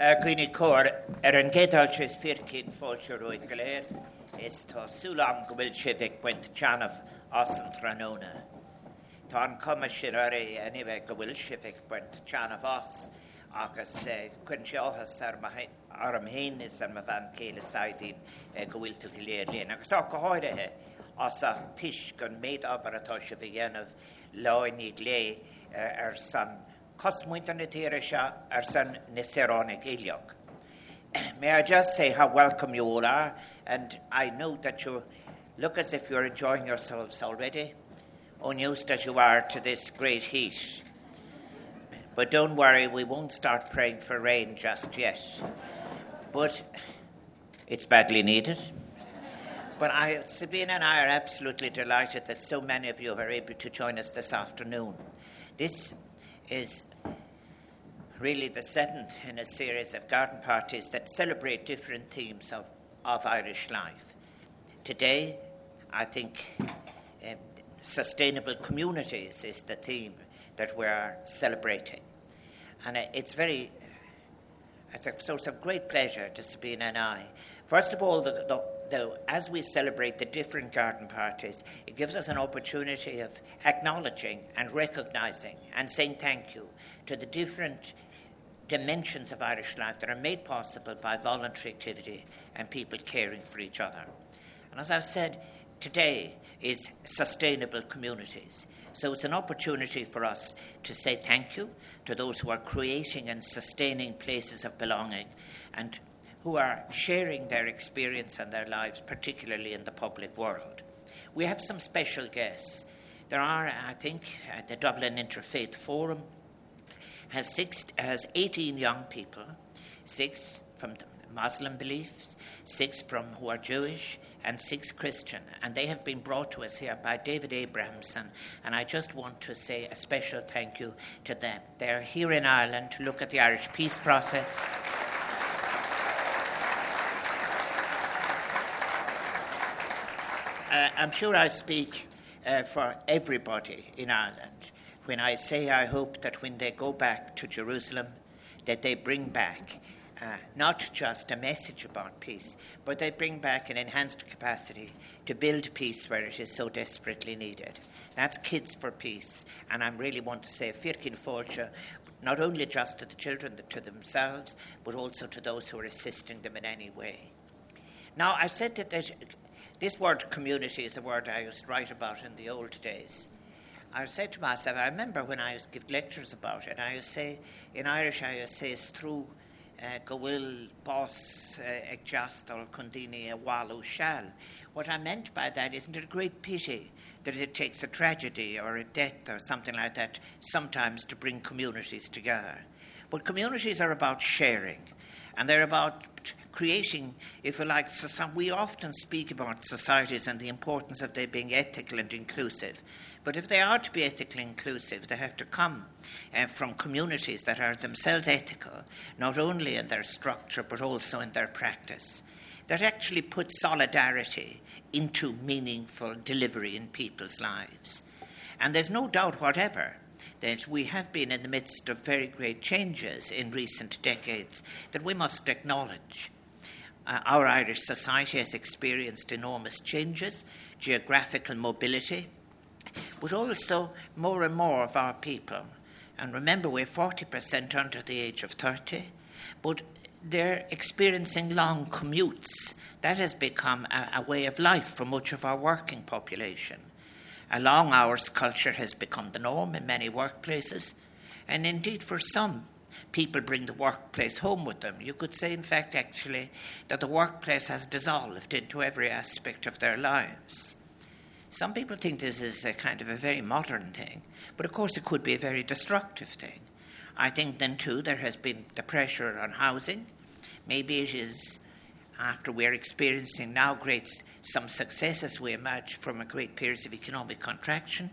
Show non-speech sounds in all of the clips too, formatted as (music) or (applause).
Cuoine cór ar an gédal is fircinn fáilte roiid go léir, is tá súlam go bhfuil si bh buint teanamh as an tróna. Tá an cum sin airí anibheith go bhfuil si bh buint teanamh as agus chun seochas ar ar am héin is an bhean céile saithín go bhfuil tú go léir léon. agus á go háirithe as a tiis gon méid aber atá se bh dhéanamh láinní lé ar san cosmuinte na tíire se ar san May I just say how welcome you all are, and I know that you look as if you're enjoying yourselves already, unused as you are to this great heat. But don't worry, we won't start praying for rain just yet. But it's badly needed. But I, Sabina and I are absolutely delighted that so many of you are able to join us this afternoon. This is really the seventh in a series of garden parties that celebrate different themes of, of Irish life. Today, I think um, sustainable communities is the theme that we're celebrating. And it's very, it's a source of great pleasure to Sabina and I. First of all, the, the, the, as we celebrate the different garden parties, it gives us an opportunity of acknowledging and recognizing and saying thank you to the different dimensions of Irish life that are made possible by voluntary activity and people caring for each other. And as I've said, today is sustainable communities. So it's an opportunity for us to say thank you to those who are creating and sustaining places of belonging and who are sharing their experience and their lives, particularly in the public world. We have some special guests. There are, I think, at the Dublin Interfaith Forum has, six, has 18 young people, six from Muslim beliefs, six from who are Jewish, and six Christian. And they have been brought to us here by David Abrahamson. And I just want to say a special thank you to them. They're here in Ireland to look at the Irish peace process. Uh, I'm sure I speak uh, for everybody in Ireland when I say I hope that when they go back to Jerusalem, that they bring back uh, not just a message about peace, but they bring back an enhanced capacity to build peace where it is so desperately needed. That's Kids for Peace, and I really want to say a Firkin Forja, not only just to the children, to themselves, but also to those who are assisting them in any way. Now, I said that this word community is a word I used to write about in the old days. I would say to myself, I remember when I used to give lectures about it, I used to say, in Irish, I used to say, through uh, bhfuil bás uh, chundíine a bháú shell. What I meant by that isn't it a great pity that it takes a tragedy or a death or something like that sometimes to bring communities together. But communities are about sharing, and they're about creating, if you like, some, we often speak about societies and the importance of their being ethical and inclusive. But if they are to be ethically inclusive, they have to come uh, from communities that are themselves ethical, not only in their structure but also in their practice, that actually put solidarity into meaningful delivery in people's lives. And there's no doubt whatever that we have been in the midst of very great changes in recent decades that we must acknowledge. Uh, our Irish society has experienced enormous changes, geographical mobility, but also more and more of our people. And remember, we're 40% under the age of 30, but they're experiencing long commutes. That has become a, a way of life for much of our working population. A long hours culture has become the norm in many workplaces, and indeed for some, people bring the workplace home with them. You could say, in fact, actually, that the workplace has dissolved into every aspect of their lives. Some people think this is a kind of a very modern thing, but of course it could be a very destructive thing. I think then, too, there has been the pressure on housing. Maybe it is after we're experiencing now great some success as we emerge from a great period of economic contraction.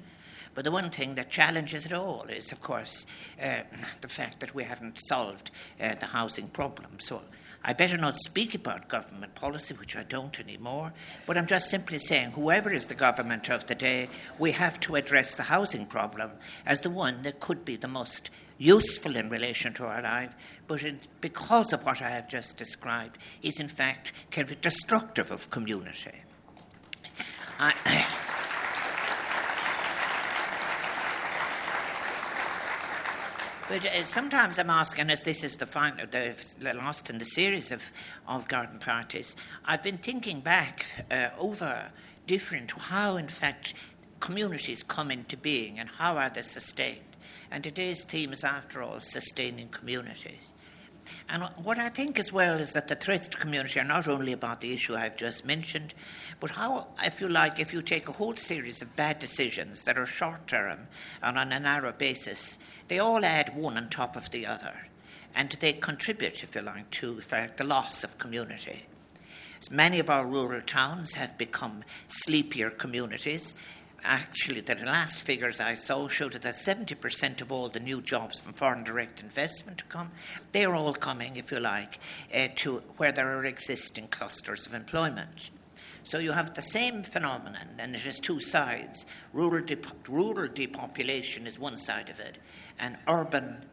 But the one thing that challenges it all is, of course, uh, (laughs) the fact that we haven't solved uh, the housing problem. So I better not speak about government policy, which I don't anymore, but I'm just simply saying whoever is the government of the day, we have to address the housing problem as the one that could be the most useful in relation to our life, but it, because of what I have just described, is in fact can be destructive of community. I, But uh, sometimes I'm asking, as this is the, final, the last in the series of, of garden parties, I've been thinking back uh, over different, how in fact communities come into being and how are they sustained. And today's theme is, after all, sustaining communities. And what I think as well is that the threats to community are not only about the issue I've just mentioned, but how, if you like, if you take a whole series of bad decisions that are short term and on a narrow basis, they all add one on top of the other. And they contribute, if you like, to fact, the loss of community. As many of our rural towns have become sleepier communities, actually, the last figures I saw showed that 70% of all the new jobs from foreign direct investment come, they are all coming, if you like, uh, to where there are existing clusters of employment. So you have the same phenomenon, and it has two sides. Rural, rural depopulation is one side of it, and urban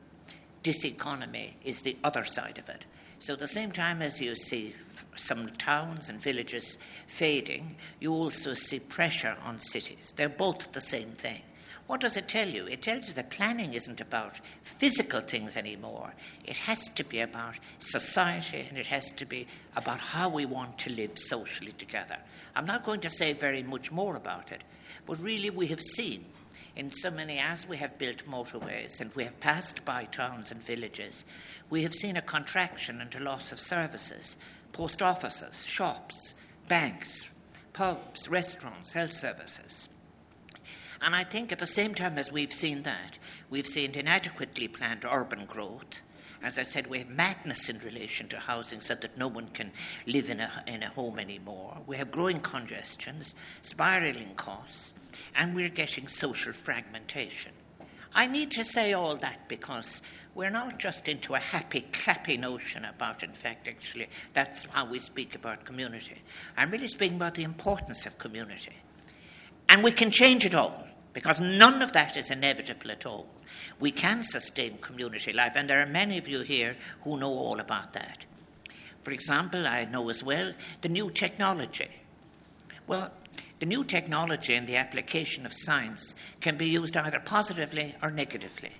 diseconomy is the other side of it. So, at the same time as you see some towns and villages fading, you also see pressure on cities. They're both the same thing. What does it tell you? It tells you that planning isn't about physical things anymore. It has to be about society and it has to be about how we want to live socially together. I'm not going to say very much more about it, but really we have seen in so many, as we have built motorways and we have passed by towns and villages, we have seen a contraction and a loss of services post offices, shops, banks, pubs, restaurants, health services. And I think at the same time as we've seen that, we've seen inadequately planned urban growth. As I said, we have madness in relation to housing so that no one can live in a, in a home anymore. We have growing congestions, spiraling costs, and we're getting social fragmentation. I need to say all that because we're not just into a happy, clappy notion about, in fact, actually, that's how we speak about community. I'm really speaking about the importance of community. And we can change it all because none of that is inevitable at all. We can sustain community life, and there are many of you here who know all about that. For example, I know as well the new technology. Well, the new technology and the application of science can be used either positively or negatively.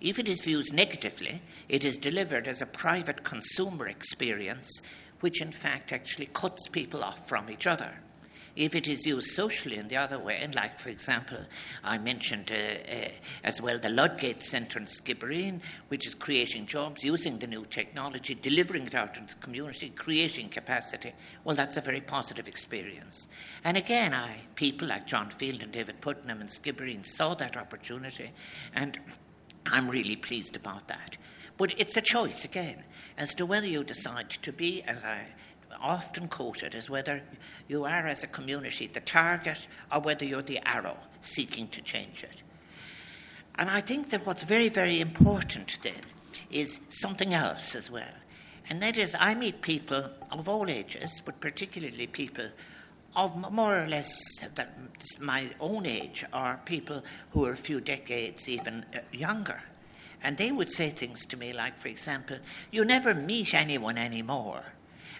If it is used negatively, it is delivered as a private consumer experience, which in fact actually cuts people off from each other. If it is used socially in the other way, and like, for example, I mentioned uh, uh, as well the Ludgate Centre in Skibbereen, which is creating jobs using the new technology, delivering it out into the community, creating capacity, well, that's a very positive experience. And again, I, people like John Field and David Puttnam and Skibbereen saw that opportunity, and I'm really pleased about that. But it's a choice again as to whether you decide to be, as I often quoted as whether you are, as a community, the target or whether you're the arrow seeking to change it. And I think that what's very, very important then is something else as well. And that is, I meet people of all ages, but particularly people of more or less my own age, or people who are a few decades even uh, younger. And they would say things to me like, for example, you never meet anyone anymore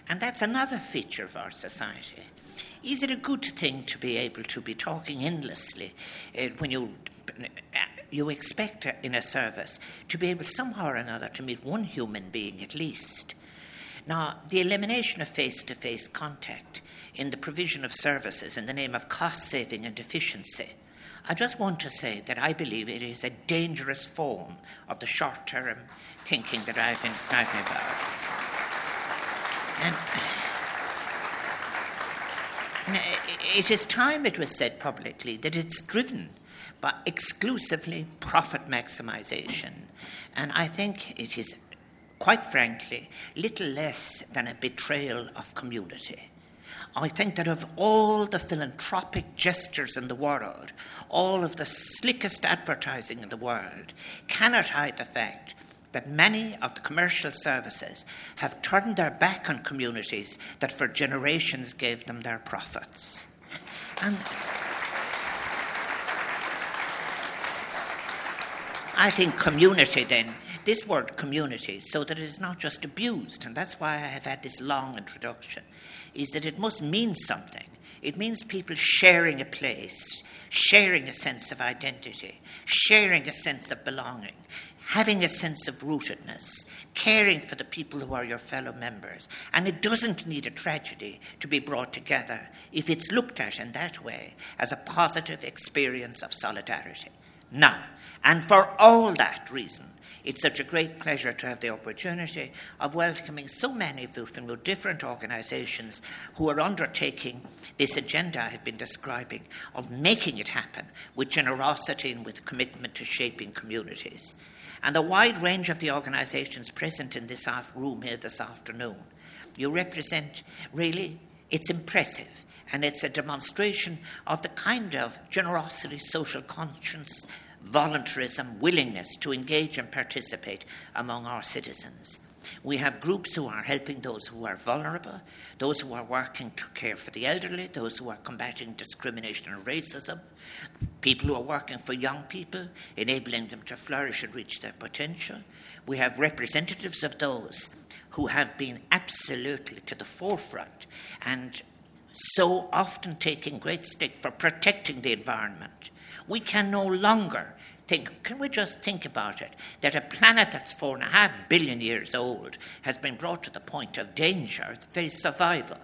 and that's another feature of our society. Is it a good thing to be able to be talking endlessly uh, when you you expect in a service to be able somehow or another to meet one human being at least? Now, the elimination of face to face contact in the provision of services in the name of cost saving and efficiency. I just want to say that I believe it is a dangerous form of the short term thinking that I've been talking about. And, it is time it was said publicly that it's driven by exclusively profit maximization. And I think it is, quite frankly, little less than a betrayal of community. I think that of all the philanthropic gestures in the world, all of the slickest advertising in the world cannot hide the fact that many of the commercial services have turned their back on communities that for generations gave them their profits. And I think community then, this word community, so that it is not just abused, and that's why I have had this long introduction, is that it must mean something. It means people sharing a place, sharing a sense of identity, sharing a sense of belonging, having a sense of rootedness, caring for the people who are your fellow members. And it doesn't need a tragedy to be brought together if it's looked at in that way as a positive experience of solidarity. Now, and for all that reason, it's such a great pleasure to have the opportunity of welcoming so many of you from your different organisations who are undertaking this agenda I've been describing of making it happen with generosity and with commitment to shaping communities. And the wide range of the organisations present in this room here this afternoon, you represent really, it's impressive. And it's a demonstration of the kind of generosity, social conscience, voluntarism, willingness to engage and participate among our citizens. We have groups who are helping those who are vulnerable, those who are working to care for the elderly, those who are combating discrimination and racism, people who are working for young people, enabling them to flourish and reach their potential. We have representatives of those who have been absolutely to the forefront and so often taking great stake for protecting the environment we can no longer think, can we just think about it, that a planet that's four and a half billion years old has been brought to the point of danger, very survival,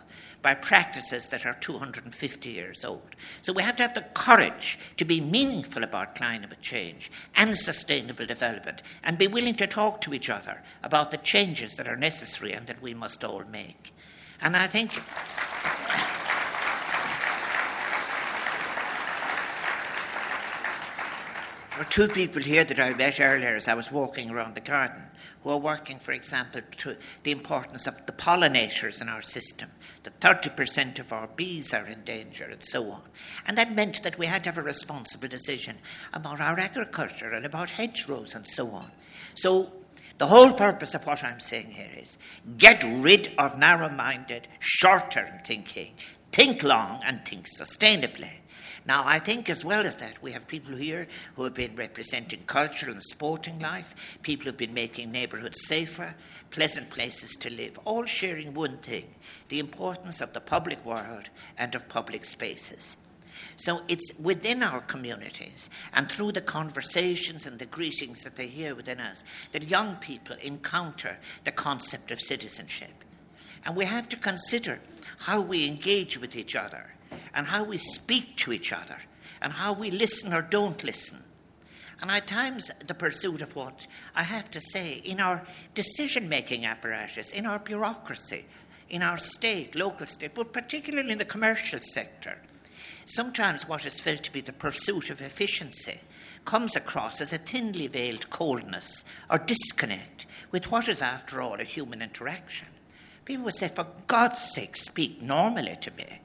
by practices that are 250 years old. So we have to have the courage to be meaningful about climate change and sustainable development and be willing to talk to each other about the changes that are necessary and that we must all make. And I think. There were two people here that I met earlier as I was walking around the garden who are working, for example, to the importance of the pollinators in our system. That 30% of our bees are in danger and so on. And that meant that we had to have a responsible decision about our agriculture and about hedgerows and so on. So the whole purpose of what I'm saying here is get rid of narrow minded, short term thinking, think long and think sustainably. Now, I think as well as that, we have people here who have been representing cultural and sporting life, people who have been making neighbourhoods safer, pleasant places to live, all sharing one thing the importance of the public world and of public spaces. So it's within our communities and through the conversations and the greetings that they hear within us that young people encounter the concept of citizenship. And we have to consider how we engage with each other and how we speak to each other and how we listen or don't listen. And at times, the pursuit of what I have to say in our decision making apparatus, in our bureaucracy, in our state, local state, but particularly in the commercial sector, sometimes what is felt to be the pursuit of efficiency comes across as a thinly veiled coldness or disconnect with what is, after all, a human interaction. People would say, For God's sake, speak normally to me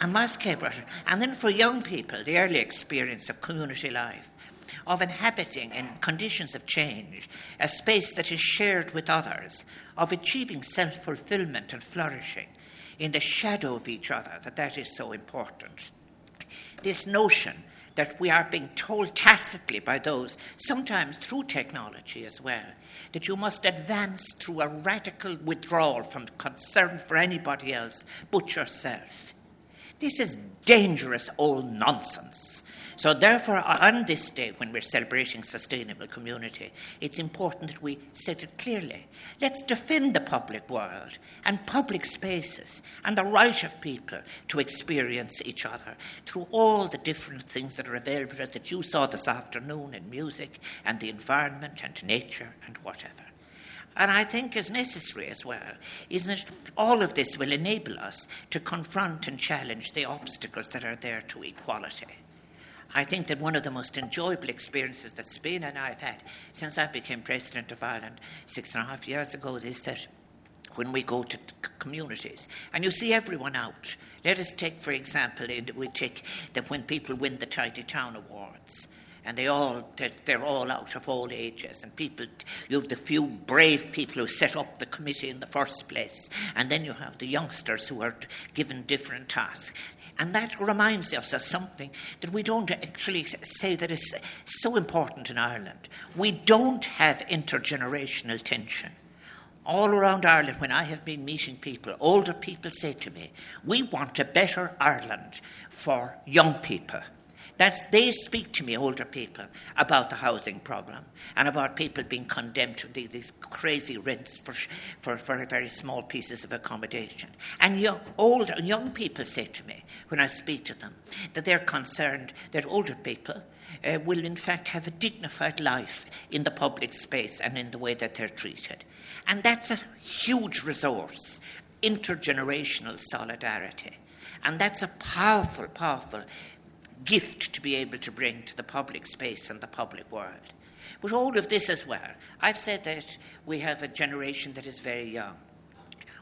and keep it. And then for young people, the early experience of community life, of inhabiting in conditions of change a space that is shared with others, of achieving self fulfillment and flourishing in the shadow of each other, that that is so important. This notion that we are being told tacitly by those, sometimes through technology as well, that you must advance through a radical withdrawal from concern for anybody else but yourself this is dangerous old nonsense. So, therefore, on this day when we're celebrating sustainable community, it's important that we set it clearly. Let's defend the public world and public spaces and the right of people to experience each other through all the different things that are available to us that you saw this afternoon in music and the environment and nature and whatever and I think is necessary as well, is that all of this will enable us to confront and challenge the obstacles that are there to equality. I think that one of the most enjoyable experiences that Spain and I have had since I became President of Ireland six and a half years ago is that when we go to communities and you see everyone out. Let us take, for example, we take that when people win the Tidy Town Awards, and they all they're all out of all ages and people you have the few brave people who set up the committee in the first place and then you have the youngsters who are given different tasks And that reminds us of something that we don't actually say that is so important in Ireland. We don't have intergenerational tension. All around Ireland, when I have been meeting people, older people say to me, We want a better Ireland for young people. That's, they speak to me, older people, about the housing problem and about people being condemned to these crazy rents for, for, for very small pieces of accommodation. And young, young people say to me, when I speak to them, that they're concerned that older people uh, will, in fact, have a dignified life in the public space and in the way that they're treated. And that's a huge resource intergenerational solidarity. And that's a powerful, powerful gift to be able to bring to the public space and the public world. But all of this as well, I've said that we have a generation that is very young.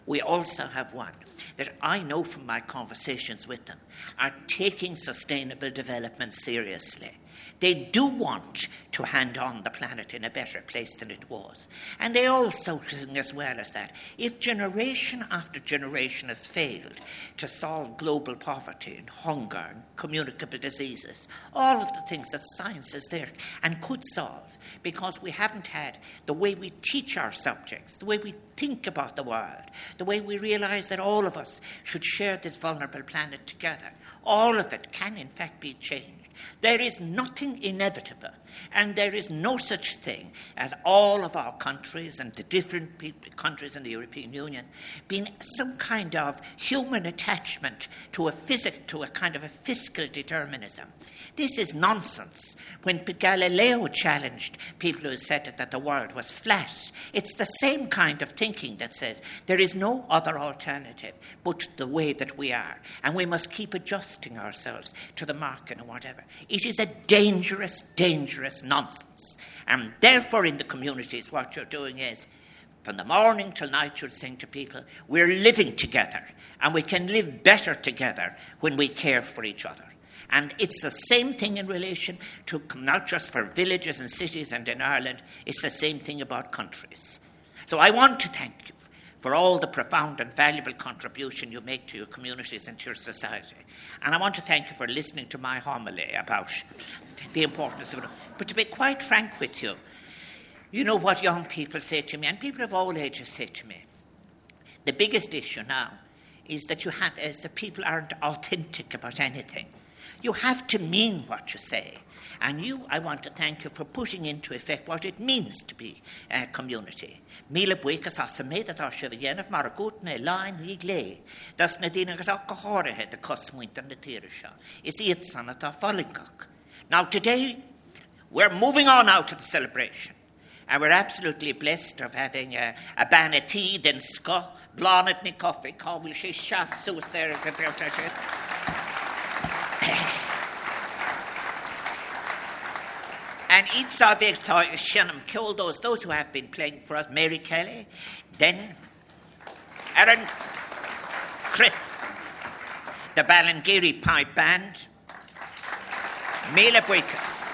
We also have one that I know from my conversations with them are taking sustainable development seriously. They do want to hand on the planet in a better place than it was. And they also think, as well as that, if generation after generation has failed to solve global poverty and hunger and communicable diseases, all of the things that science is there and could solve, because we haven't had the way we teach our subjects, the way we think about the world, the way we realize that all of us should share this vulnerable planet together. All of it can, in fact, be changed. There is nothing inevitable, and there is no such thing as all of our countries and the different countries in the European Union being some kind of human attachment to a physic, to a kind of a fiscal determinism. This is nonsense. When Galileo challenged people who said that the world was flat, it's the same kind of thinking that says there is no other alternative but the way that we are, and we must keep adjusting ourselves to the market and whatever. It is a dangerous, dangerous nonsense. And therefore, in the communities, what you're doing is from the morning till night, you're saying to people, we're living together, and we can live better together when we care for each other. And it's the same thing in relation to not just for villages and cities and in Ireland, it's the same thing about countries. So I want to thank you for all the profound and valuable contribution you make to your communities and to your society. And I want to thank you for listening to my homily about the importance of it. But to be quite frank with you, you know what young people say to me, and people of all ages say to me. The biggest issue now is that you have, is that people aren't authentic about anything. You have to mean what you say. And you, I want to thank you for putting into effect what it means to be a community. Míle buchas as sa méad atá se dhéanamh mar a gut láin í lé, Das na dtíine agus háirithe de cosmuinte na tíire seo. Is iad san atá fallingach. Now today, we're moving on out of the celebration. And we're absolutely blessed of having uh, a, a banatí den sco, blánet ni coffee, cá bhfuil sé seaas suas (coughs) and each of it Shannon killed those, who have been playing for us, Mary Kelly, then Aaron Cripp, the Ballingeary Pipe Band, Mila Buikas.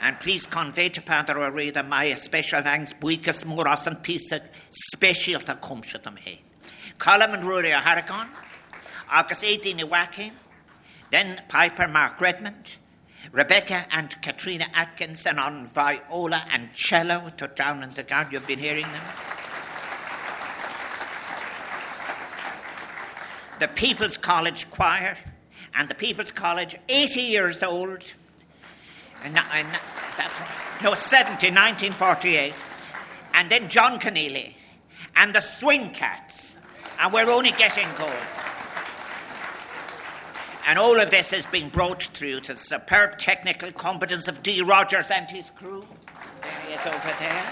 And please convey to Padre Arida my special thanks, Buikas Muras and Pisa, special to come to them eh? here. Colum and Rory Harrigan, édíine Wakin, then Piper Mark Redmond, Rebecca and Katrina Atkinson on viola and cello to down in the guard. You've been hearing them. The People's College Choir and the People's College, 80 years old. And, and. No, 70, 1948. And then John Keneally and the Swing Cats. And we're only getting going. And all of this has been brought through to the superb technical competence of D. Rogers and his crew. There he is over there.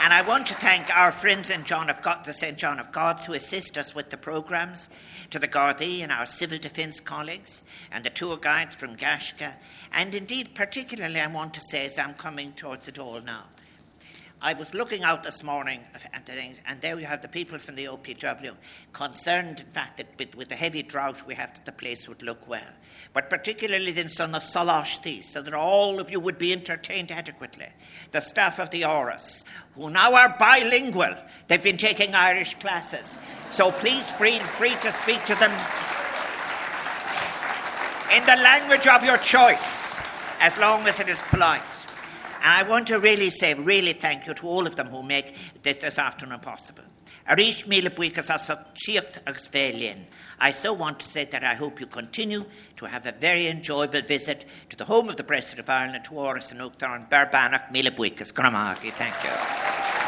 And I want to thank our friends in John of God, the St. John of God's who assist us with the programmes, to the Gardaí and our civil defence colleagues, and the tour guides from Gashka. And indeed, particularly, I want to say, as I'm coming towards it all now, I was looking out this morning and there you have the people from the OPW concerned, in fact, that with, the heavy drought we have, that the place would look well. But particularly in Son of Salashti, so that all of you would be entertained adequately. The staff of the Áras, who now are bilingual, they've been taking Irish classes. So please feel free to speak to them in the language of your choice, as long as it is polite. I want to really say, really thank you to all of them who make this, this afternoon possible. I so want to say that I hope you continue to have a very enjoyable visit to the home of the President of Ireland, to Áras an Uachtaráin and Barbanach míle buchas. Thank you.